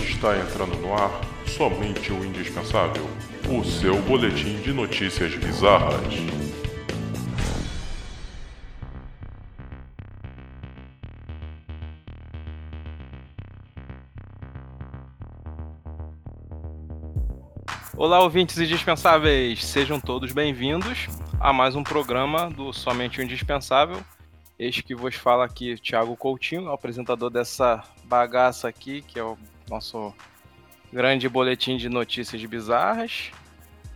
Está entrando no ar somente o indispensável o seu boletim de notícias bizarras. Olá, ouvintes indispensáveis! Sejam todos bem-vindos a mais um programa do Somente o Indispensável. Este que vos fala aqui, Thiago Coutinho, apresentador dessa bagaça aqui, que é o nosso grande boletim de notícias bizarras.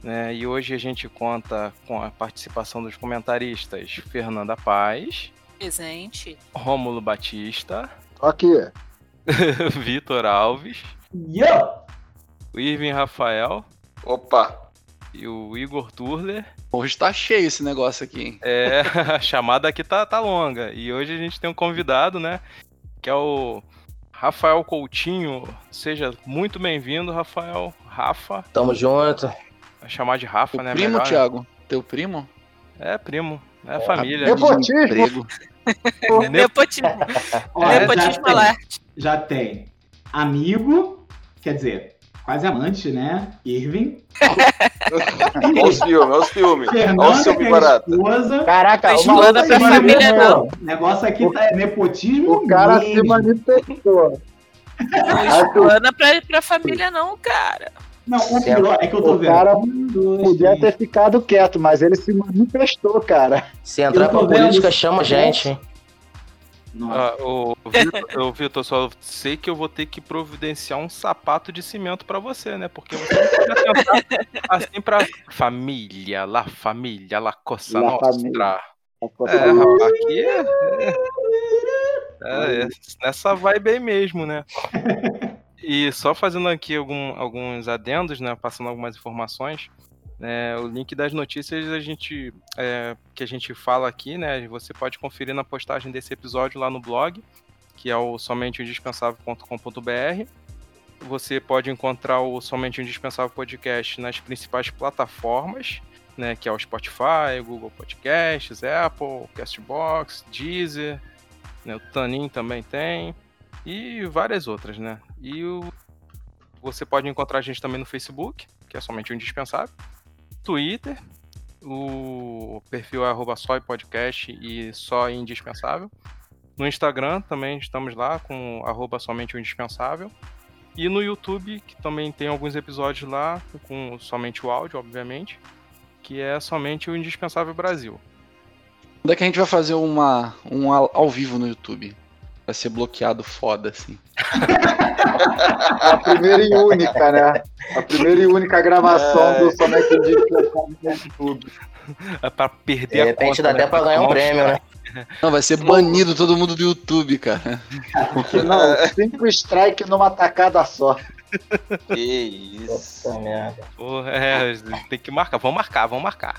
Né? E hoje a gente conta com a participação dos comentaristas Fernanda Paz, Presente. Rômulo Batista, Tô aqui. Vitor Alves, Yo! o Irving Rafael Opa! e o Igor Turler. Hoje tá cheio esse negócio aqui, hein? É, a chamada aqui tá, tá longa. E hoje a gente tem um convidado, né? Que é o Rafael Coutinho. Seja muito bem-vindo, Rafael. Rafa. Tamo junto. Vai chamar de Rafa, Teu né? primo, melhor, né? Thiago? Teu primo? É, primo. É família. Nepotismo. Nepotismo. Olha, Nepotismo já, tem, já tem amigo, quer dizer, quase amante, né? Irving. Olha os filmes, olha os filmes. Olha o é barato. esposa. Caraca, Mas uma manda outra pra se família, não. O negócio aqui tá é nepotismo O cara se mesmo. manifestou. Não explana pra, pra família, não, cara. Não, o pior é que eu tô O vendo. cara Um, dois, Podia três. ter ficado quieto, mas ele se manifestou, cara. Se entrar pra vendo política, chama a gente. Ah, o Vitor, Vitor, só sei que eu vou ter que providenciar um sapato de cimento pra você, né? Porque você não pode assim pra família, lá família, lá coça La nostra. família. É, rapaz, aqui é, é, é nessa vibe aí mesmo, né? E só fazendo aqui algum- alguns adendos, né? Passando algumas informações. Né, o link das notícias a gente, é, que a gente fala aqui, né? Você pode conferir na postagem desse episódio lá no blog, que é o somenteindispensável.com.br. Você pode encontrar o Somente Indispensável Podcast nas principais plataformas, né, que é o Spotify, Google Podcasts, Apple, Castbox, Deezer, né, o Tanin também tem, e várias outras, né? E o, você pode encontrar a gente também no Facebook, que é somente Indispensável, Twitter, o perfil é arroba só podcast e só indispensável. No Instagram também estamos lá com arroba somente o indispensável. E no YouTube, que também tem alguns episódios lá, com somente o áudio, obviamente, que é somente o Indispensável Brasil. Quando é que a gente vai fazer uma, um ao vivo no YouTube? Vai ser bloqueado foda, assim. A primeira e única, né? A primeira e única gravação É. do Indispensável no YouTube. É pra perder De a repente conta, dá né? até pra ganhar um prêmio, né? Não, vai ser banido todo mundo do YouTube, cara. Não, cinco strikes numa tacada só. Que isso. Puta merda. Porra, É, tem que marcar. Vamos marcar, vamos marcar.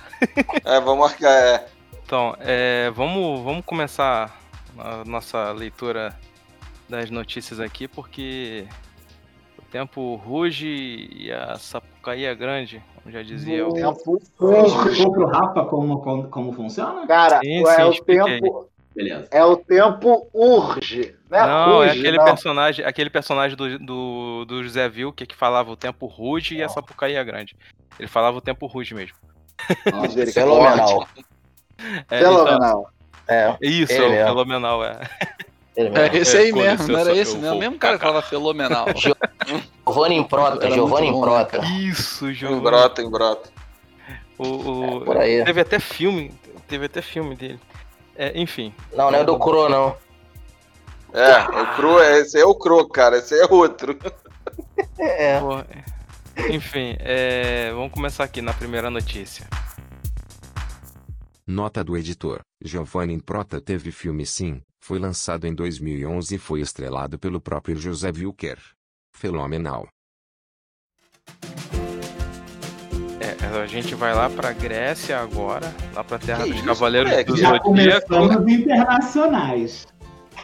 É, vamos marcar, é. Então, é, vamos, vamos começar a nossa leitura das notícias aqui, porque o tempo ruge e a Sapucaí é grande, como já dizia o. Tempo explicou pro Rafa como, como, como funciona? Cara, Sim, é sim, o expliquei. tempo. Beleza. É o tempo urge. Não é, Não, é aquele não. personagem, aquele personagem do, do, do José Vilke que falava o tempo ruge e a Sapucaí é grande. Ele falava o tempo ruge mesmo. Nossa, Fenomenal. É, Fenomenal. É, então, isso, Ele é o mesmo. fenomenal, é. ele É mesmo. esse É, aí com mesmo, licença, não era esse mesmo. vou O mesmo cara que falava fenomenal. Giovanni Improta, Giovanni Improta. Isso, João. Embrota, embrota. O, o- É, por aí. Teve até filme, teve até filme dele. É, enfim, Não, não é do Cro, não. É, o Cro, esse é o Cro, cara, esse é outro. É. Pô, Enfim, é, vamos começar aqui na primeira notícia. Nota do editor: Giovanni Improta teve filme sim, foi lançado em 2011 e foi estrelado pelo próprio José Wilker. Fenomenal. É, a gente vai lá pra Grécia agora, lá pra Terra Que dos isso, Cavaleiros moleque? do Já Zodíaco. começamos internacionais.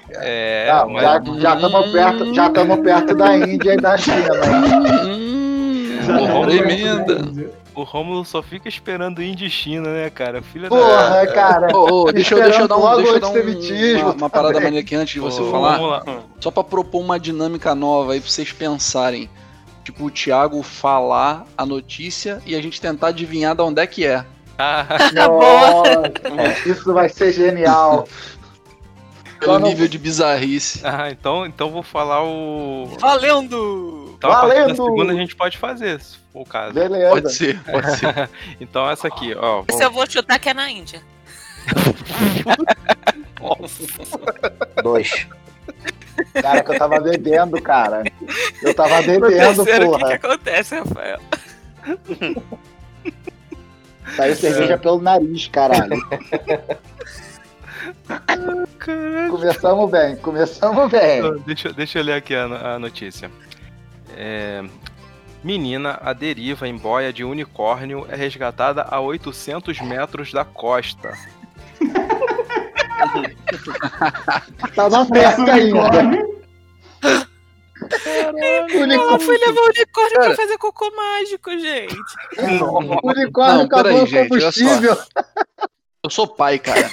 É, Não, mas- já já estamos perto, já estamos perto da Índia e da China. Hum, Já tremenda. O Rômulo só fica esperando o Indicina, né, cara? Filha da. Porra, cara. Ô, ô, deixa, eu, deixa eu dar, um, deixa eu logo dar um- uma, uma parada maneira aqui antes de você Ô, falar. Vamos lá. Só pra propor uma dinâmica nova aí pra vocês pensarem. Tipo, o Thiago falar a notícia e a gente tentar adivinhar de onde é que é. Ah, Nossa, isso vai ser genial. Pelo nível de bizarrice. ah, então, então vou falar o. Valendo! Então a partir da segunda a gente pode fazer, se for o caso. Beleza. Pode ser, pode ser. Então essa aqui, ó. Esse eu vou chutar que é na Índia. Dois. Cara, que eu tava bebendo, cara. Eu tava bebendo, terceiro, o que, que porra. acontece, Rafael? Saiu cerveja pelo nariz, caralho. Caralho. Começamos bem, começamos bem. Deixa, deixa eu ler aqui a, a notícia. É, menina à deriva em boia de unicórnio é resgatada a 800 metros da costa. Tá na festa ainda. unicórnio. Ela foi levar o unicórnio Cara. pra fazer cocô mágico, gente. O unicórnio Não, acabou peraí, o gente, combustível. Eu sou pai, cara.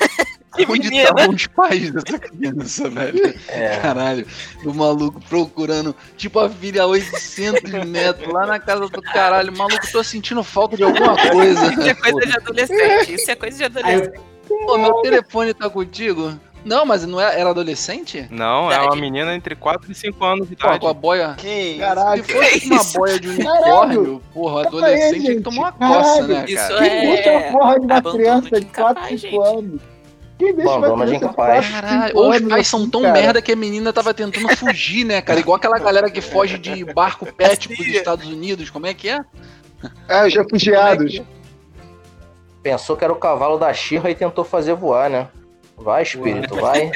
Que Onde estavam os pais dessa criança, velho? É. Caralho, o maluco procurando, tipo a filha a 800 metros, lá na casa do caralho. Maluco, tô sentindo falta de alguma coisa. Isso é coisa de adolescente. Isso é coisa de adolescente. Pô, meu telefone tá contigo? Não, mas não é, era adolescente? Não, é uma menina entre 4 e 5 anos de Pô, idade. com a boia. Que Caralho. Se fosse uma isso? boia de Caralho. unicórnio, porra, aí, adolescente tinha que gente. tomar uma Caralho. coça, né, Isso cara? é- Quem deixa a porra de uma abandono criança de de 4, incapaz, 5 gente. anos? Quem deixa criança de incapaz. 4, Caralho, 5 ou os pais são assim, tão cara? merda que a menina tava tentando fugir, né, cara? Igual aquela galera que foge de barco pet pros Filha. Estados Unidos. Como é que é? É, os refugiados. Pensou que era o cavalo da Xirra e tentou fazer voar, né? Vai, espírito, vai.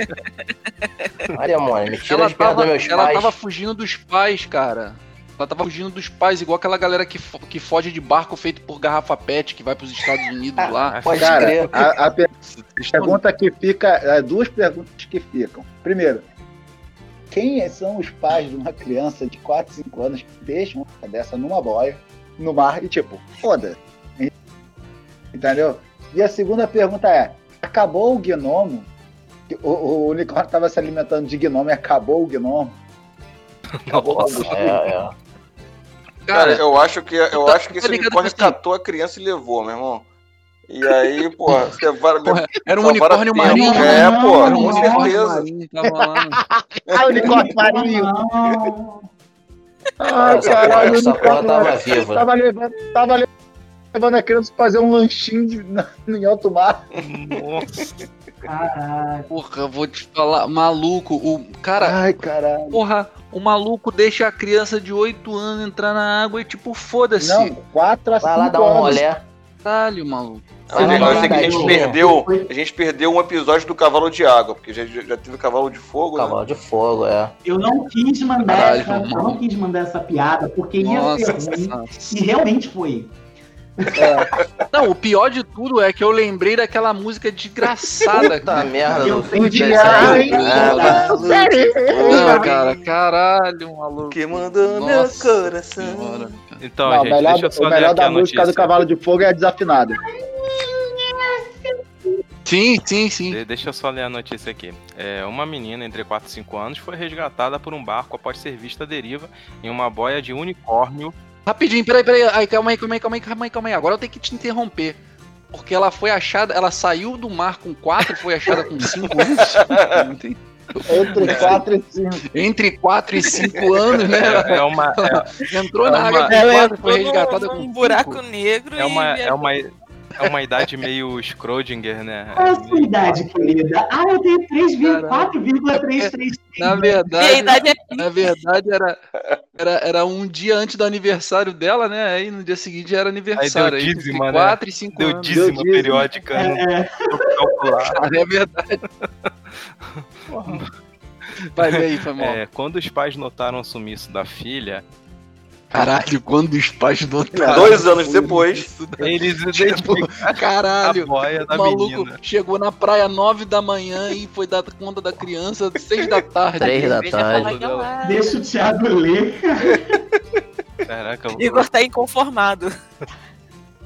Vai, demônio, me tira Ela de perto tava, dos meus ela pais. tava fugindo dos pais, cara. Ela tava fugindo dos pais, igual aquela galera que, fo- que foge de barco feito por garrafa pet, que vai pros Estados Unidos lá. Pode Cara, crer. a, a per- pergunta que fica, é, duas perguntas que ficam. Primeiro, quem são os pais de uma criança de 4, 5 anos que deixam uma dessa numa boia, no mar e tipo, foda. Entendeu? E a segunda pergunta é: acabou o gnomo? O, o unicórnio estava se alimentando de gnomo e acabou o gnomo? Acabou o Nossa. combustível? É, é. Cara, Cara, eu acho que eu tá- acho que tá esse ligado unicórnio assim- catou a criança e levou, meu irmão. E aí, porra, você vai. porra, era um salvar a unicórnio marinho. É, Não, pô, Era um com certeza. marinho, tava lá. Ah, unicórnio marinho! Ah, Essa caralho, essa porra unicórnio tava viva. Tava levando, tava levando a criança pra fazer um lanchinho de, na, em alto mar. Nossa. Caralho. Porra, eu vou te falar, maluco, o cara, Ai, caralho. porra, o maluco deixa a criança de 8 anos entrar na água e tipo, foda-se. Não, 4 a 5 Vai lá dar um anos. rolé. Caralho, maluco. Mas o negócio é que a gente perdeu. A gente perdeu um episódio do cavalo de água, porque já, já teve o cavalo de fogo, né? Cavalo de fogo, é. Eu não quis mandar Caralho, essa, não quis mandar essa piada porque ia Nossa, ser ruim. E realmente foi. Não, o pior de tudo é que eu lembrei daquela música desgraçada. Puta merda. Eu. Ai, Nada. Não, cara, caralho, maluco. Que mandou meu Nossa coração. senhora. Então, Não, gente, melhor, deixa eu só o melhor aqui da a música notícia. do Cavalo de Fogo é a desafinada. Sim, sim, sim. De- Deixa eu só ler a notícia aqui. É, uma menina entre 4 e 5 anos foi resgatada por um barco após ser vista à deriva em uma boia de unicórnio. Rapidinho, peraí, peraí. Ai, calma aí, calma aí, calma aí, calma aí, calma aí. Agora eu tenho que te interromper. Porque ela foi achada, ela saiu do mar com 4 e foi achada com 5 anos. Entendi. Entre 4 e 5. Entre 4 e 5 anos, né? É, é uma, é, Entrou É na uma- água com ela 4 e foi resgatada com buraco cinco. negro é uma, e é uma, é uma idade meio Schrödinger, né? Qual é a sua idade, querida? Ah, eu tenho 3,4,333. Na verdade, idade é na verdade era, era, era um dia antes do aniversário dela, né? Aí no dia seguinte era aniversário. Aí deu dízima, né? 4 e 5 Deu anos. dízima dízima. periódica, né? É, Calcular. Cara, é verdade. Vai ver aí, foi mal. É, quando os pais notaram o sumiço da filha, Caralho, quando os pais notaram. Dois anos depois. eles tipo, identificaram a caralho. boia da O maluco menina. chegou na praia 9 da manhã e foi dar conta da criança 6 da tarde. Três da Veja tarde. acho. deixa o Thiago ler. Caraca, eu- Igor tá inconformado.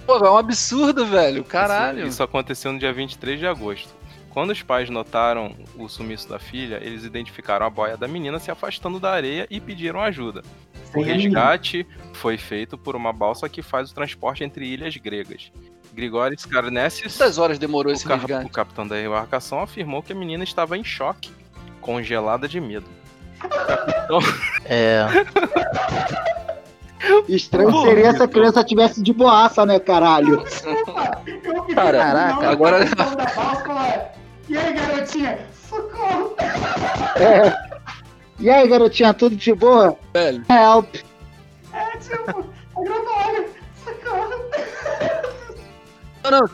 Pô, é um absurdo, velho. Caralho. Isso, isso aconteceu no dia 23 de agosto. Quando os pais notaram o sumiço da filha, eles identificaram a boia da menina se afastando da areia e pediram ajuda. O resgate foi feito por uma balsa que faz o transporte entre ilhas gregas. Grigoris Karnessis, Quantas horas demorou o, esse resgate? o capitão da embarcação, afirmou que a menina estava em choque, congelada de medo. É. Estranho Pô, seria se a criança tivesse de boaça, né, caralho? Caraca, agora- E aí, garotinha? Socorro! É. E aí, garotinha, tudo de boa? Velho. Help! É tipo, a grana olha, socorro! Não, não,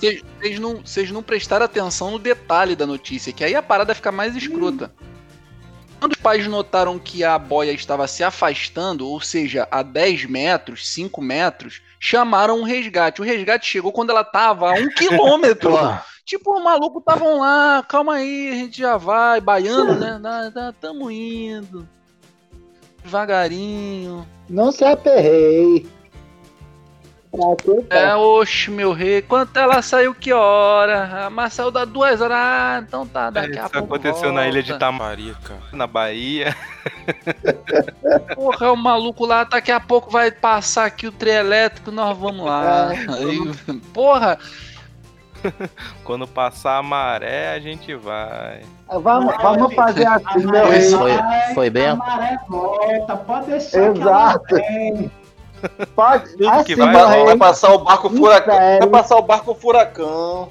vocês não, não prestaram atenção no detalhe da notícia, que aí a parada fica mais escrota. Quando os pais notaram que a boia estava se afastando, ou seja, a 10 metros, 5 metros, chamaram um resgate. O resgate chegou quando ela tava a um quilômetro. Tipo, os malucos estavam lá, calma aí, a gente já vai, baiano, né? Tamo indo. Devagarinho. Não se aperrei. É, oxe, meu rei, quanto ela saiu, que hora? Mas saiu da duas horas. Ah, então tá, daqui a Isso pouco. aconteceu na ilha de volta. Tamarica, na Bahia. Porra, o maluco lá, daqui a pouco vai passar aqui o trio elétrico, nós vamos lá. É, porra, Quando passar a maré, a gente vai. Vamos, vamos fazer assim, meu Foi, rei. foi, foi bem. A maré volta, pode deixar que Exato. ela vem. Pode, assim, vai- Vai, vai passar o barco furacão. Sério? Vai passar o barco furacão.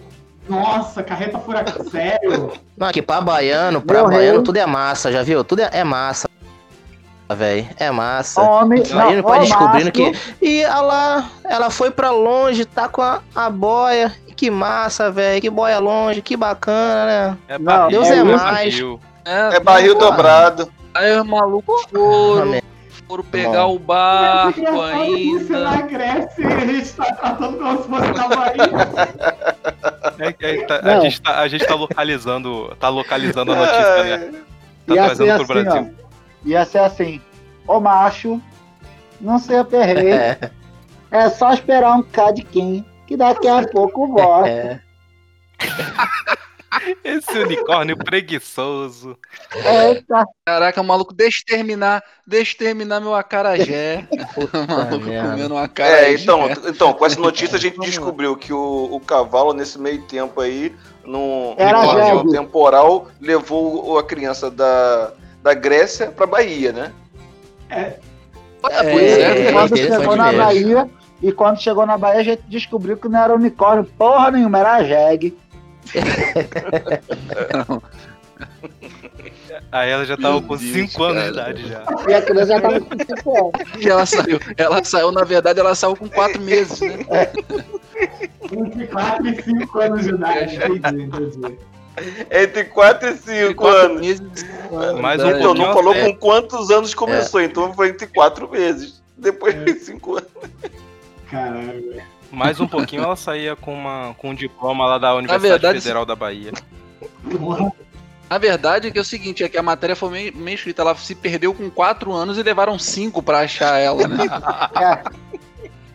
Nossa, carreta furacão, sério? Não, aqui pra baiano, pra Meu baiano rei. tudo é massa, já viu? Tudo é, é massa, velho. É massa. Homem, Aí não não, pode ô, descobrindo que. E ela, ela foi pra longe, tá com a, a boia. Que massa, velho. Que boia longe, que bacana, né? É Não, Deus é é mais. barril. é, É barril Porra. dobrado. aí os malucos foram, foram pegar o barco Engraçado que Você na ainda. Grécia e a gente tá tratando como se fosse na Bahia. É tá- a, gente tá, a gente tá localizando, tá localizando a notícia, né? Tá ia ser trazendo pro assim, ó. Ia ser assim. Ô macho, não se aperrei. É, É só esperar um K de quem, que daqui a pouco volta. é. Esse unicórnio preguiçoso. Eita, Caraca, o maluco, deixa eu terminar, deixa eu terminar meu acarajé. o maluco merda. comendo um acarajé. É, então, então, com essa notícia a gente descobriu que o, o cavalo, nesse meio tempo aí, num jegue. temporal, levou a criança da, da Grécia pra Bahia, né? É, pois É, é, quando interessante chegou na mesmo. Bahia, e quando chegou na Bahia, a gente descobriu que não era unicórnio, porra nenhuma, era jegue. Aí ela já tava Meu com Deus, 5 anos de idade já. E a criança já tava com 5 anos. E ela saiu, ela saiu, na verdade, ela saiu com quatro meses, né? Entre 4 e 5 anos de idade. Entendi, entendi. Entre 4 e 5 quatro anos. meses cinco anos. Mais um Verdade. Então, não falou até. com quantos anos começou, então foi entre 4 meses. Depois de 5 anos. Caralho. Mais um pouquinho ela saía com, uma, com um diploma lá da Universidade verdade, Federal da Bahia. A verdade é que é o seguinte, é que a matéria foi meio, meio escrita, ela se perdeu com quatro anos e levaram cinco pra achar ela, né?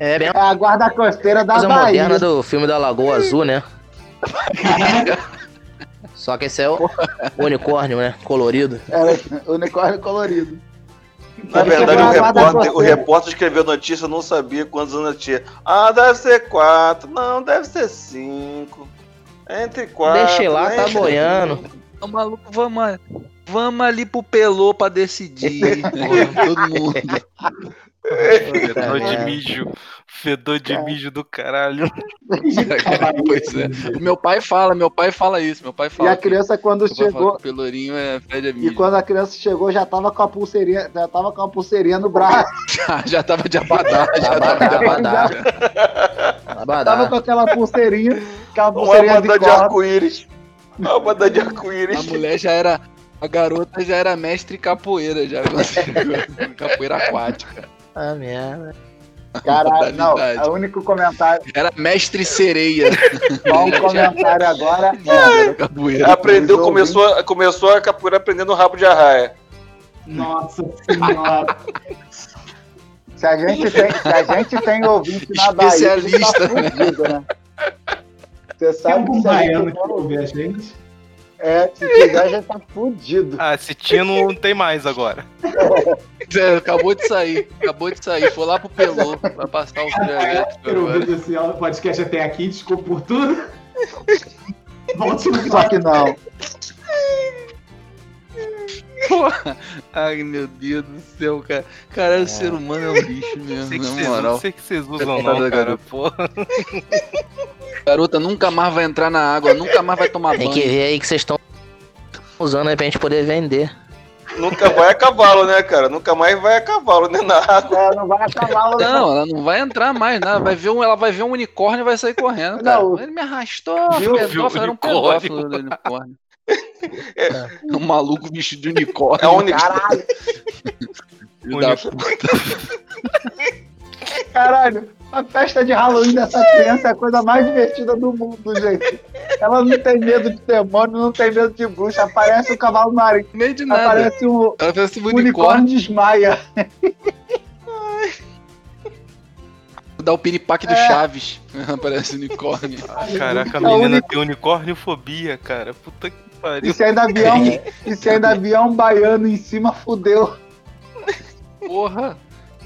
É bem É a guarda costeira da coisa Bahia. moderna do filme da Lagoa Azul, né? Só que esse é o unicórnio, né? Colorido. Era unicórnio colorido. Na verdade, o repórter, o repórter escreveu a notícia, não sabia quantos anos tinha. Ah, deve ser 4. Não, deve ser 5. Entre 4. Deixa lá, tá boiando. O maluco, vamos, vamos ali pro Pelô pra decidir. Todo mundo. Fedor de É. mijo. Fedor de mijo do caralho. pois é. O meu pai fala, meu pai fala isso. Meu pai E fala. a criança, quando chegou, Pelourinho é fede a e quando a criança chegou, já tava com a pulseirinha, já tava com a pulseirinha no braço. Já, já tava de abadá, já tava de Abadá, abadá. abadá. Tava com aquela pulseirinha, aquela Uma pulseirinha banda de de arco-íris. Uma banda de A arco-íris. mulher já era. A garota já era mestre capoeira, já. capoeira aquática. Ah, merda. Caralho, não, Modalidade. o único comentário, Era mestre sereia. só um comentário agora é, Capoeira. Aprendeu, começou, a- começou a capoeira aprendendo rabo de arraia. Nossa senhora. Se a gente tem, se a gente tem ouvinte na Bahia, Especialista, tá fudido, né? Você Tem sabe algum que se a baiano que ouve a gente? É, se tiver, a gente tá fudido. Ah, esse Tino não tem mais agora. É, acabou de sair. Acabou de sair. Foi lá pro Pelô. Vai passar o Ter agora. ouvido esse podcast até aqui, desculpa por tudo. Volte no Só que não. Porra. Ai, meu Deus do céu, cara. Cara, o ser humano é um lixo mesmo, Sei que na moral. não sei que vocês usam, Tá não, cara. Porra. Garota nunca mais vai entrar na água, nunca mais vai tomar Tem banho. que ver aí que vocês estão usando aí pra gente poder vender. Nunca vai a cavalo, né, cara? Nunca mais vai a cavalo, né, na água. É, não vai acabar o Não, ela não vai entrar mais, nada. Vai ver um, ela vai ver um unicórnio e vai sair correndo, cara. Não. Ele me arrastou, Viu? pedófilo, era um Viu o pedófilo do unicórnio. Um maluco vestido de unicórnio. É a única. Caralho, filho da puta. caralho. A festa de Halloween dessa criança é a coisa mais divertida do mundo, gente. Ela não tem medo de demônio, não tem medo de bruxa. Aparece o cavalo marinho, meio de nada. aparece um Ela parece um unicórnio unicórnio. desmaia. Dá o piripaque do É. Chaves. Aparece unicórnio. Caraca, a É menina único- tem unicorniofobia, cara. Puta que pariu. E se ainda avião, e se ainda avião baiano em cima, fudeu. Porra.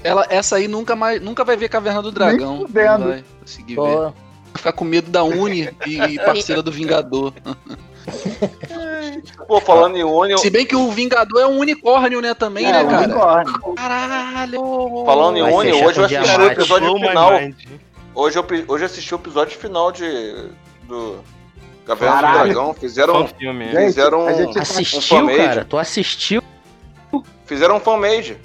Ela, essa aí nunca mais, nunca vai ver Caverna do Dragão. Nem fudendo. Não vai conseguir ver. Pô, Vai ficar com medo da Uni e, parceira do Vingador. Pô, falando em Uni, Se bem que o Vingador é um unicórnio, né, também, É, né, cara? unicórnio. Caralho! falando em Uni, hoje eu assisti o episódio final. Hoje eu, hoje eu assisti o episódio final de. do. Caverna do Caralho. Dragão. Fizeram, Fã filme. Gente, fizeram, a gente- um assistiu, cara? Tu assistiu? fizeram um fanmade.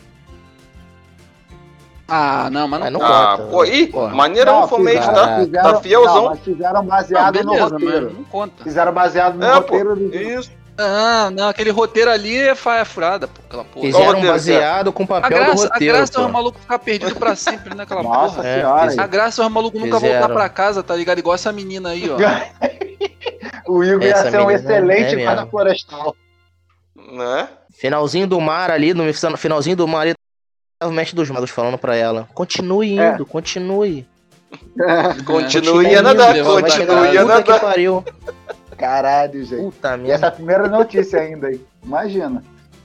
Ah, não, mas não. Não Ah, conta. pô, ih, Porra. maneirão Não, fanmade, fizeram- tá? fizeram- Tá fielzão. Não, mas fizeram Não, baseado no beleza, roteiro. mas não conta. Fizeram baseado no É, pô. roteiro do. Isso. Ah, não, aquele roteiro ali é é furada, pô, aquela porra. Fizeram roteiro, baseado com o A papel do graça, a roteiro. graça é o maluco ficar perdido pra sempre naquela Nossa porra. É, senhora. A graça é o maluco nunca Fizeram. voltar pra casa, tá ligado? Igual essa menina aí, ó. O Igor ia ser um menina excelente é florestal. Né? Finalzinho do mar ali, no finalzinho do mar ali, o mestre dos magos falando pra ela. Continue É. indo, continue. Continue a nadar, continue a nadar. Caralho, gente. Puta E merda. essa é a primeira notícia ainda, hein? Imagina.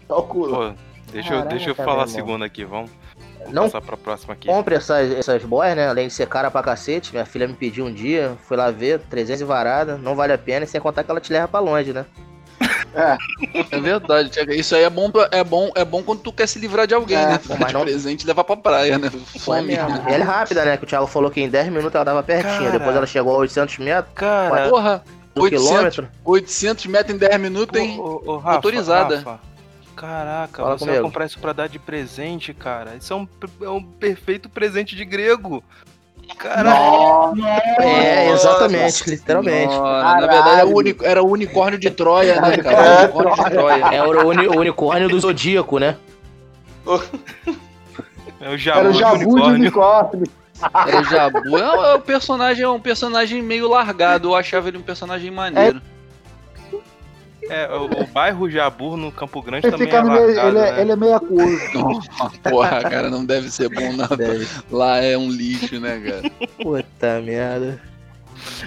Calcula. Pô, deixa, eu, Caraca, deixa eu falar a segunda aqui, vamos. Vamos Não passar pra próxima aqui. Compre essas, essas boias, né? Além de ser cara pra cacete. Minha filha me pediu um dia, fui lá ver, 300 e varada, não vale a pena, e sem contar que ela te leva pra longe, né? É verdade, Thiago. Isso aí é bom, pra- é bom, é bom quando tu quer se livrar de alguém, É, né? mas de não- presente e levar pra praia, né? Foi Some. mesmo. E ela é rápida, né? Que o Thiago falou que em 10 minutos ela dava pertinho. Cara. Depois ela chegou a 800 metros, Cara, Porra, um 800, quilômetro. 800 metros em 10 minutos, hein? ô, ô, ô, Rafa, Autorizada. Rafa, Caraca, Fala você vai comigo. comprar isso pra dar de presente, cara. Isso é um, é um perfeito presente de grego. Caralho. Nossa, É, Nossa exatamente, literalmente. Nossa, na Caralho. verdade era o, uni- era o unicórnio de Troia, né, cara? É, O unicórnio de Troia. É o, uni- o unicórnio do zodíaco, né? É o Jabu, era o de Jabu de unicórnio. O Jabu. É, é um personagem, é um personagem meio largado. Eu achava ele um personagem maneiro. É, o, o bairro Jabu no Campo Grande Ele também é meio. largado, Ele, é- né? ele é meio acuoso. Porra, cara, não deve ser bom nada. Deve. Lá é um lixo, né, cara? Puta merda.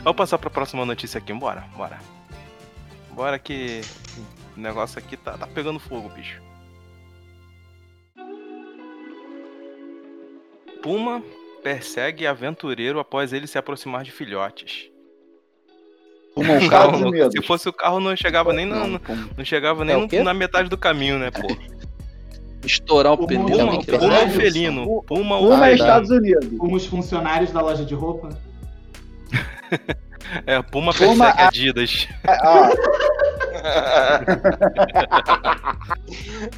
Vamos passar pra próxima notícia aqui, bora, bora. Bora que o negócio aqui tá, tá pegando fogo, bicho. Puma persegue aventureiro após ele se aproximar de filhotes. Puma, Estados carro, se fosse o carro, não chegava nem, no- Pum, não chegava nem É na metade do caminho, né, pô? Estourar o Puma, pneu. Puma, Não, Puma verdade. felino. Puma, Puma o é Ah, Estados Unidos. Como os funcionários da loja de roupa. É, Puma Puma, persegue a- Adidas.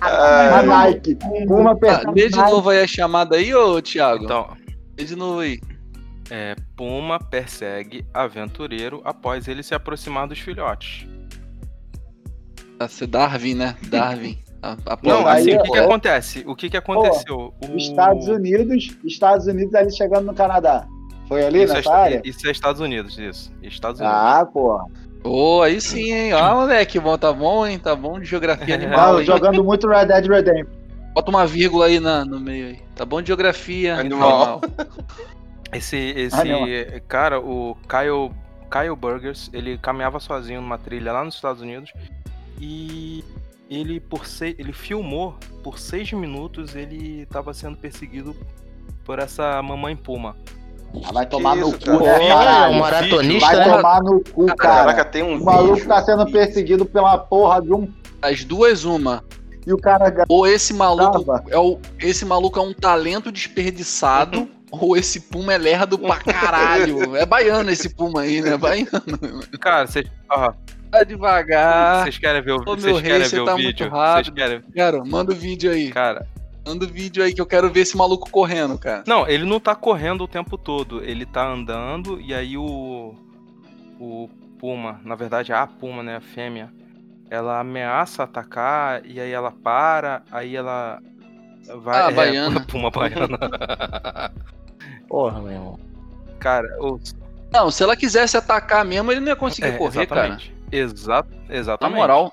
Ah, a Nike. Puma Ah, persegue de novo aí a chamada aí, ô Thiago. Então, Lê de novo aí. é, Puma persegue aventureiro após ele se aproximar dos filhotes. Ser Darwin, né? Darwin. A, a Não, Pô, aí assim, é- o que, que é- acontece? O que, que aconteceu? O- Estados Unidos, Estados Unidos ali chegando no Canadá. Foi ali Isso é, nessa área? isso é Estados Unidos, isso. Estados Unidos. Ah, porra. Ô, aí sim, hein? Ah, moleque, bom, tá bom, hein? Tá bom de geografia animal, Não, jogando muito Red Dead Redemption. Bota uma vírgula aí na, no meio aí. Tá bom de geografia. Animal. Esse, esse não. cara, o Kyle, Kyle Burgers, ele caminhava sozinho numa trilha lá nos Estados Unidos e ele por se, ele filmou por seis minutos ele estava sendo perseguido por essa mamãe puma. Ah, Vai tomar no isso, cu, cara? né, É, um caralho? maratonista, Vai né? tomar no cu, Caraca, cara. tem um O maluco vídeo. tá sendo perseguido pela porra de um. As duas, uma. E o cara Ou esse maluco Tava. é o, esse maluco é um talento desperdiçado, ou esse Puma é lerdo pra caralho. É baiano esse Puma aí, né? Baiano. Cara, vocês Vai devagar. vocês querem ver o, Ô, meu vocês rei, você ver tá o muito vídeo? Vocês rápido. querem? Cara, manda o vídeo aí. Cara, Manda o vídeo aí que eu quero ver esse maluco correndo, cara. não, ele não tá correndo o tempo todo, ele tá andando e aí o o puma, na verdade a puma, né, a fêmea, ela ameaça atacar e aí ela para, aí ela vai Ah, é, baiana. puma baiana. Porra, meu irmão. cara, o Não, se ela quisesse atacar mesmo, ele não ia conseguir é, correr, cara. exatamente. Exa Na exatamente. moral.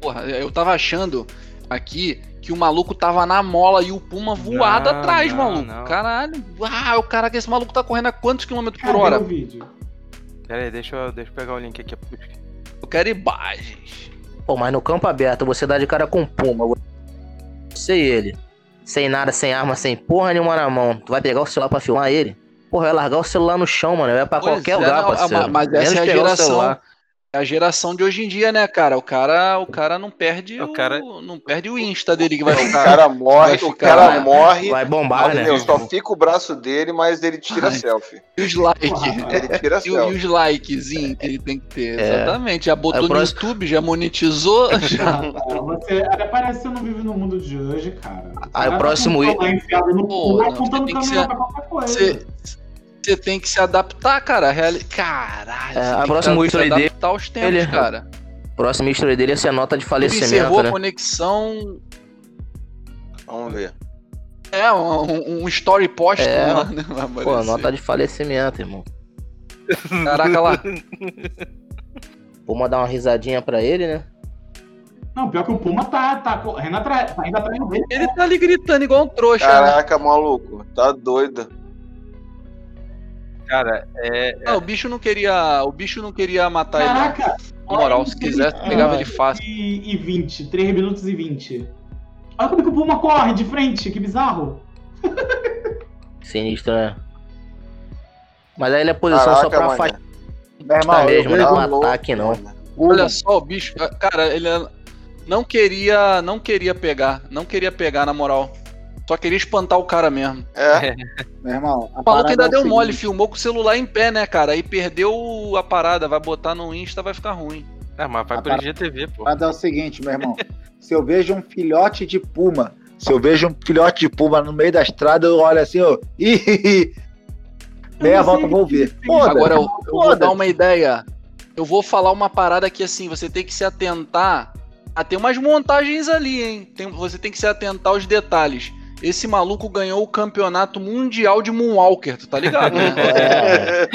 Porra, eu tava achando aqui que o maluco tava na mola e o Puma voado Não, atrás, não, maluco. não. Caralho. Ah, o cara que esse maluco tá correndo a quantos quilômetros por Cadê hora? o vídeo? Pera aí, deixa eu, deixa eu pegar o link aqui. Eu quero imagens. Pô, mas no campo aberto, você dá de cara com um puma. Você e ele. Sem nada, sem arma, sem porra nenhuma na mão. Tu vai pegar o celular pra filmar ele? Porra, vai largar o celular no chão, mano. Vai pra Pois qualquer é, lugar, não, parceiro. mas essa Menos é a geração. É a geração de hoje em dia, né, cara? O cara, o cara não perde O o, cara- não perde o Insta dele que vai O ficar. cara morre, vai o ficar- cara morre. Vai bombar, né? Só fica o braço dele, mas ele tira Ai. selfie. E os likes. Ele tira E, o- e selfie. os que ele tem que ter. É. Exatamente. Já botou o no próximo- YouTube, já monetizou. já- Ah, cara, você, até parece que você não vive no mundo de hoje, cara. Aí o cara próximo Pô, não, você tem que ser-. Você você tem que se adaptar, cara. Reali... Caralho. É, você a tem que próxima history dele- adaptar aos tempos, ele- cara. Próximo history dele ia ser a nota de Ele encerrou falecimento, a né? conexão. Vamos ver. É, um, um story post É. né? Pô, nota de falecimento, irmão. Caraca lá. Vou mandar uma risadinha pra ele, né? Não, pior que o Puma tá, tá correndo atrás, tá indo atrás dele. Ele tá ali gritando igual um trouxa, né? Caraca, maluco. Tá doido. Cara, é. Não, o bicho não queria. O bicho não queria matar ele. não. Caraca! Na moral, se quisesse, ele- pegava ele fácil. E, e 20, 3 minutos e 20. Olha como que o Puma corre de frente, que bizarro. Sinistro, né? Mas aí ele é posição só Caraca, pra mano. afastar Meu irmão, mesmo, eu não é um louco, ataque, não. mano. Olha só, o bicho. Cara, ele não queria. Não queria pegar. Não queria pegar, na moral. Só queria espantar o cara mesmo. É. Meu irmão, a O maluco ainda é o deu mole, seguinte, filmou com o celular em pé, né, cara? Aí perdeu a parada, vai botar no Insta, vai ficar ruim. É, mas vai A pro IGTV, pô. parada é o seguinte, meu irmão. Se eu vejo um filhote de puma, se eu vejo um filhote de puma no meio da estrada, eu olho assim, ó. Ih, meia volta vou ver. Foda. Agora eu, eu vou dar uma ideia. Eu vou falar uma parada que assim, você tem que se atentar. Ah, tem umas montagens ali, hein? Tem- você tem que se atentar aos detalhes. Esse maluco ganhou o campeonato mundial de Moonwalker, tu tá ligado, né? É,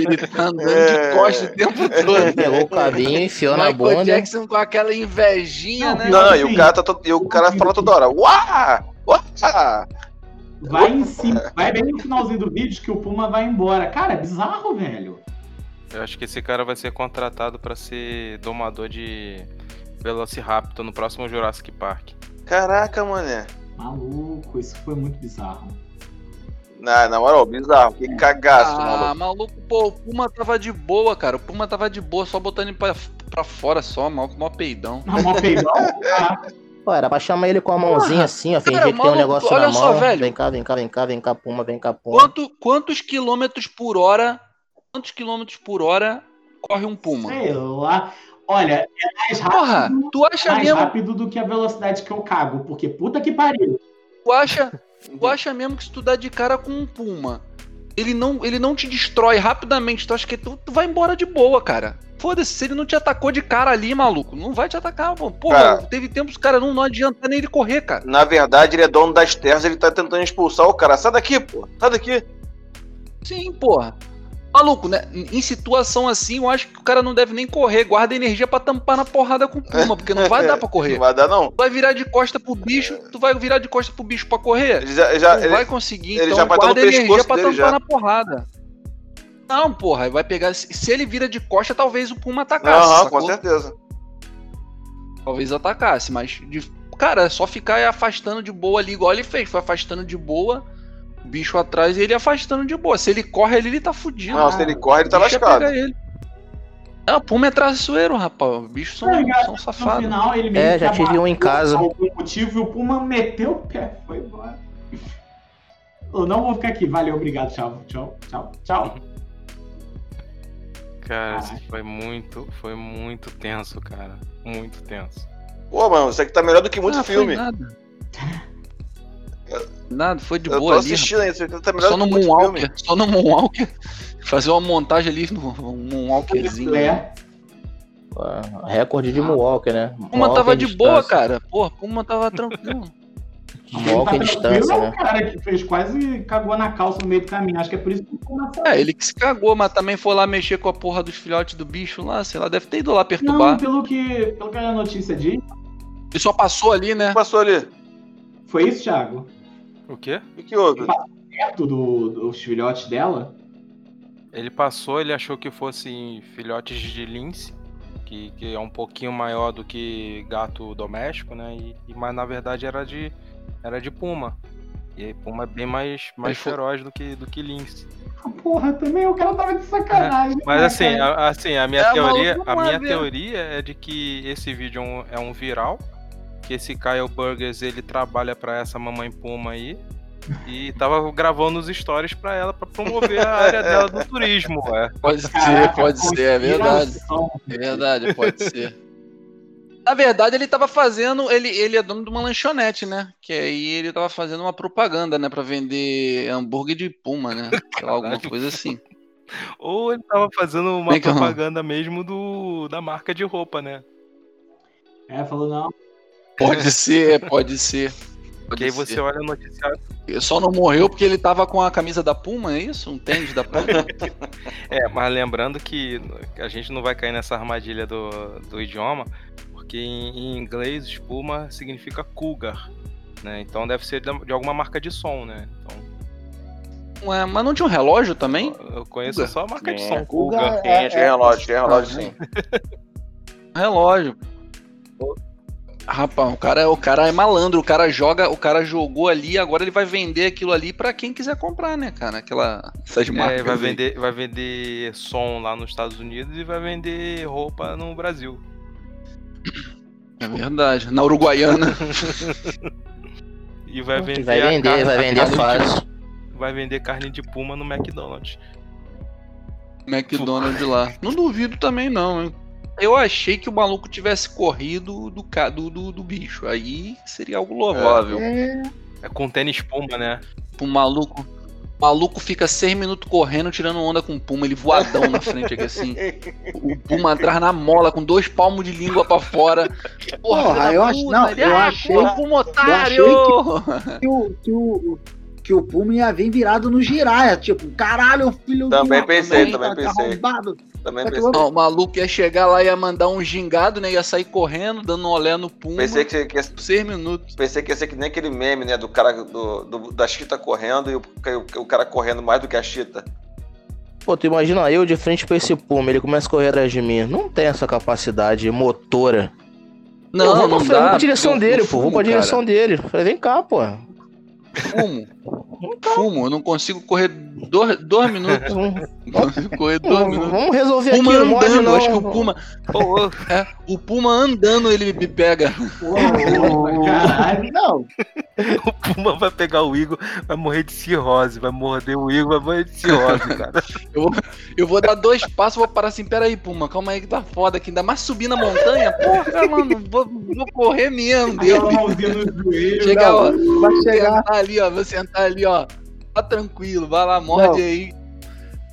Ele tá andando de costas o tempo todo. pegou o cabinho, enfiou na Michael bunda. Jackson com aquela invejinha, Não, né? Não, e o cara, tá to- e o cara fala toda hora. Uá! Uá! Vai em cima, vai bem no finalzinho do vídeo que o Puma vai embora. Cara, é bizarro, velho. Eu acho que esse cara vai ser contratado pra ser domador de Velociraptor no próximo Jurassic Park. Caraca, mané. Maluco, isso foi muito bizarro. Na, na moral, bizarro. Que cagaço, Ah, maluco. maluco, pô, o Puma tava de boa, cara. O Puma tava de boa, só botando ele pra, pra fora só, mal, mó peidão. Mó peidão. Pô, era pra chamar ele com a mãozinha assim, ó. Fingir cara, que tem um maluco, negócio olha na só, mão. velho. Vem cá, vem cá, vem cá, vem cá, puma, vem cá, puma. Quanto, quantos quilômetros por hora? Quantos quilômetros por hora corre um Puma? Sei lá. Olha, é mais Porra, rápido, tu acha mais mesmo, rápido do que a velocidade que eu cago. Porque puta que pariu. tu acha, tu acha mesmo que se tu dá de cara com um Puma, ele não, ele não te destrói rapidamente, tu acha que tu, tu vai embora de boa, cara. Foda-se, se ele não te atacou de cara ali, maluco, não vai te atacar, pô. Porra, Cara. teve tempos que cara não, não adianta nem ele correr, cara. Na verdade, ele é dono das terras, ele tá tentando expulsar o cara. Sai daqui, pô. Sai daqui. Sim, porra. Maluco, né? Em situação assim, eu acho que o cara não deve nem correr. Guarda energia pra tampar na porrada com o Puma, porque não vai dar pra correr. Não vai dar, não. Tu vai virar de costa pro bicho, tu vai virar de costa pro bicho pra correr? Ele já, já, não ele- vai conseguir, ele então já estar no guarda energia pra tampar já. na porrada. Não, porra, vai pegar. Se ele vira de costa, talvez o Puma atacasse. Aham, com certeza. Talvez atacasse, mas. de- Cara, é só ficar afastando de boa ali, igual ele fez. Foi afastando de boa, bicho atrás e ele afastando de boa. Se ele corre ali, ele tá fudido. Não, se ele corre, ele tá lascado. ele. Não, Puma é traiçoeiro, rapaz. Os bichos são, ligado? são No safados. final, É, já tive um em casa. Por algum motivo e o Puma meteu o pé, foi embora. Eu não vou ficar aqui. Valeu, obrigado. Tchau, tchau, tchau, tchau. Cara, isso foi muito, foi muito tenso, cara. Muito tenso. Pô, mano, isso aqui tá melhor do que muito Ah, foi filme. Nada. Nada, foi de Eu boa tô ali. assistindo ainda, tá melhor Só no. Moonwalker. Só no Moonwalker. Fazer uma montagem ali no um Moonwalkerzinho. É. Ah, Recorde de Moonwalker, né? Puma tava Moonwalker de em boa, cara. Porra, Puma tava tranquilo. Moonwalker em Tá distância, é né? o cara que fez quase cagou na calça no meio do caminho. Acho que é por isso que saiu. É, ele que se cagou, mas também foi lá mexer com a porra dos filhotes do bicho lá, sei lá, deve ter ido lá Não, perturbar. pelo que, pelo que a notícia diz, Ele só passou ali, né? Passou ali. foi isso, Thiago? O quê? O que houve? Perto do- dos filhotes dela? Ele passou, ele achou que fossem filhotes de lince, que, que é um pouquinho maior do que gato doméstico, né? E, e- mas na verdade era de, era de puma. E aí, puma é bem mais, mais foi- feroz do que, do que lince. Porra, também o cara tava de sacanagem. Mas né, assim, a, assim, a minha É, teoria, a é minha teoria é de que esse vídeo é um, é um viral, que esse Kyle Burgers ele trabalha pra essa mamãe puma aí. E tava gravando os stories pra ela pra promover a área dela do turismo, é. Pode ser, Caraca, pode ser, é verdade. É verdade, pode ser. Na verdade, ele tava fazendo. Ele, ele é dono de uma lanchonete, né? Que aí ele tava fazendo uma propaganda, né? Pra vender hambúrguer de puma, né? Lá, alguma coisa assim. Ou ele tava fazendo uma propaganda mesmo do da marca de roupa, né? É, falou, não. Pode ser, pode ser. Porque aí você olha o noticiário. Ele só não morreu porque ele tava com a camisa da Puma, é isso? Um tênis da Puma? É, mas lembrando que a gente não vai cair nessa armadilha do, do idioma, porque em, em inglês espuma significa cougar, né? Então deve ser de, de alguma marca de som, né? Então, Ué, mas não tinha um relógio também? eu conheço Cougar. só a marca de É, som, Cougar cougar. é- Tem, tinha relógio, tinha relógio sim. Um relógio. Rapaz, o cara, o cara é malandro, o cara joga, o cara jogou ali, agora ele vai vender aquilo ali pra quem quiser comprar, né, cara? Aquela essas marcas. É, vai aí. vender, vai vender som lá nos Estados Unidos e vai vender roupa no Brasil. É verdade. Na Uruguaiana. E vai vender, Vai vender, carne- vai vender de- fácil. vai vender carne de puma no McDonald's. McDonald's lá. Não duvido também, não, hein? Eu achei que o maluco tivesse corrido do, ca- do, do, do bicho. Aí seria algo louvável. É, É com tênis puma, né? O maluco. O maluco fica seis minutos correndo, tirando onda com o Puma, ele voadão na frente aqui assim. O Puma atrás na mola, com dois palmos de língua pra fora. Porra, da eu acho- não, ele, eu ah, achei- porra, Puma achei otário! que o, que, o, que o Puma ia vir virado no giraia. Tipo, caralho, filho Também uma pensei, puta, também pensei. arrombado. Também que pensei. eu- Ó, o maluco ia chegar lá e ia mandar um gingado, né? Ia sair correndo, dando um olé no Puma. Pensei que, que, Seis minutos. pensei que ia ser que nem aquele meme, né? Do cara do, do- da Chita correndo e o, o, o cara correndo mais do que a Chita. Pô, tu imagina eu de frente pra esse Puma, ele começa a correr atrás de mim. Não tem essa capacidade motora. Não, eu vou não pra, frente, vou dá. pra direção eu- dele, eu pô. Vou pra cara. direção dele. Falei, vem cá, pô. Fumo. Fumo, eu não consigo correr dois, dois minutos. Vamos, Não consigo correr dois minutos. vamos resolver Puma aqui, morde andando, acho que o Puma. Ô, ô, É, o Puma andando, ele me pega. Caralho. Não, o Puma vai pegar o Igor, vai morrer de cirrose, vai morder o Igor, vai morrer de cirrose, cara. Eu vou dar dois passos, vou parar assim, pera aí, Puma, calma aí que tá foda aqui, ainda mais subir na montanha, porra, mano, vou, vou correr mesmo, Deu Deus. a mãozinha no joelho. Chega, ó, vai vou chegar. Sentar ali, ó, vou sentar ali, ó, tá tranquilo, vai lá, morde Não. aí.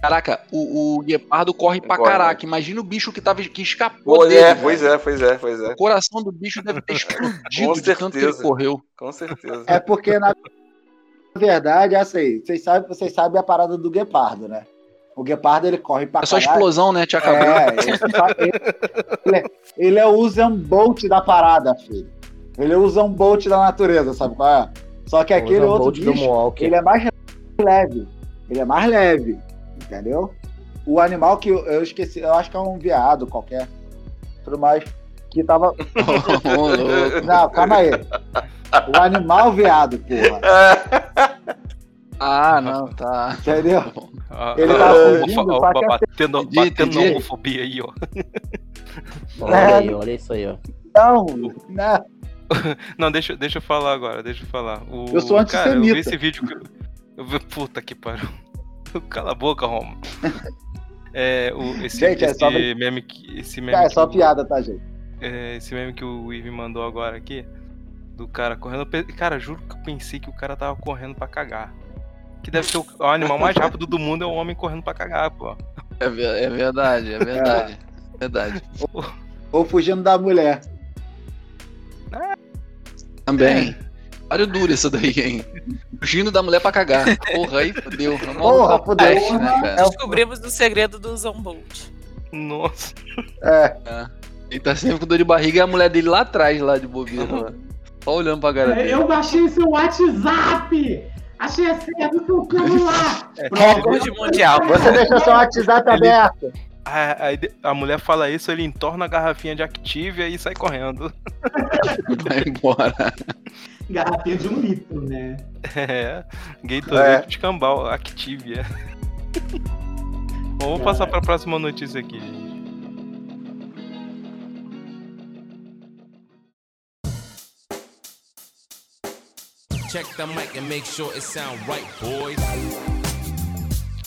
Caraca, o, o guepardo corre pra Corre. caraca, imagina o bicho que, tava, que escapou Pois dele, é, pois é, pois é, pois é. O coração do bicho deve ter explodido Com de tanto que ele certeza. correu. Com certeza. É porque, na verdade, essa aí, vocês sabem, vocês sabem a parada do guepardo, né? O guepardo ele corre pra É só explosão, né? Te acabou. É, ele, ele, é- ele é o Usain Bolt da parada, filho. Ele é o Usain Bolt da natureza, sabe qual é? Só que aquele outro Moonwalk. ele é mais leve. Ele é mais leve, entendeu? O animal que eu, eu esqueci, eu acho que é um veado qualquer. Tudo mais. Que tava. Não, calma aí. O animal veado, porra. Ah, não, tá. Entendeu? Ah, Ele ah, tá fugindo ó, pra ó, que- batendo, batendo homofobia aí, ó. Olha aí, olha isso aí, ó. Não, não. Não, deixa, deixa eu falar agora, deixa eu falar. O, Eu sou Cara, eu vi antissemita. esse vídeo que eu, eu vi, puta que pariu. Cala a boca, Roma. É, o, esse, Gente, é esse só- meme que. Esse meme Cara, é que só o- piada, tá, gente? é, esse meme que o Ive mandou agora aqui. Do cara correndo. Cara, juro que eu pensei que o cara tava correndo pra cagar. Que deve ser o, o animal mais rápido do mundo é o homem correndo pra cagar, pô. É, é verdade, é verdade. É verdade. Ou fugindo da mulher. Também. Páreo duro isso daí, hein? Fugindo da mulher pra cagar. Porra, aí fodeu. É Porra, fodeu. né, cara? Descobrimos o segredo do Zombolt. Nossa. É. Ele tá sempre com dor de barriga e a mulher dele lá atrás, lá de bobeira. lá. Só olhando pra cara É, dele. Eu baixei seu WhatsApp! Achei a senha do seu celular! Recorde mundial. Você deixa seu WhatsApp Ele- aberto. Ah, Aí de- a mulher fala isso, ele entorna a garrafinha de Activia e sai correndo. Vai embora. Garrafinha de um litro, né? É, Gatorade de Cambal, Activia. Bom, vamos passar pra próxima notícia aqui, gente. Check the mic and make sure it sound right, boys.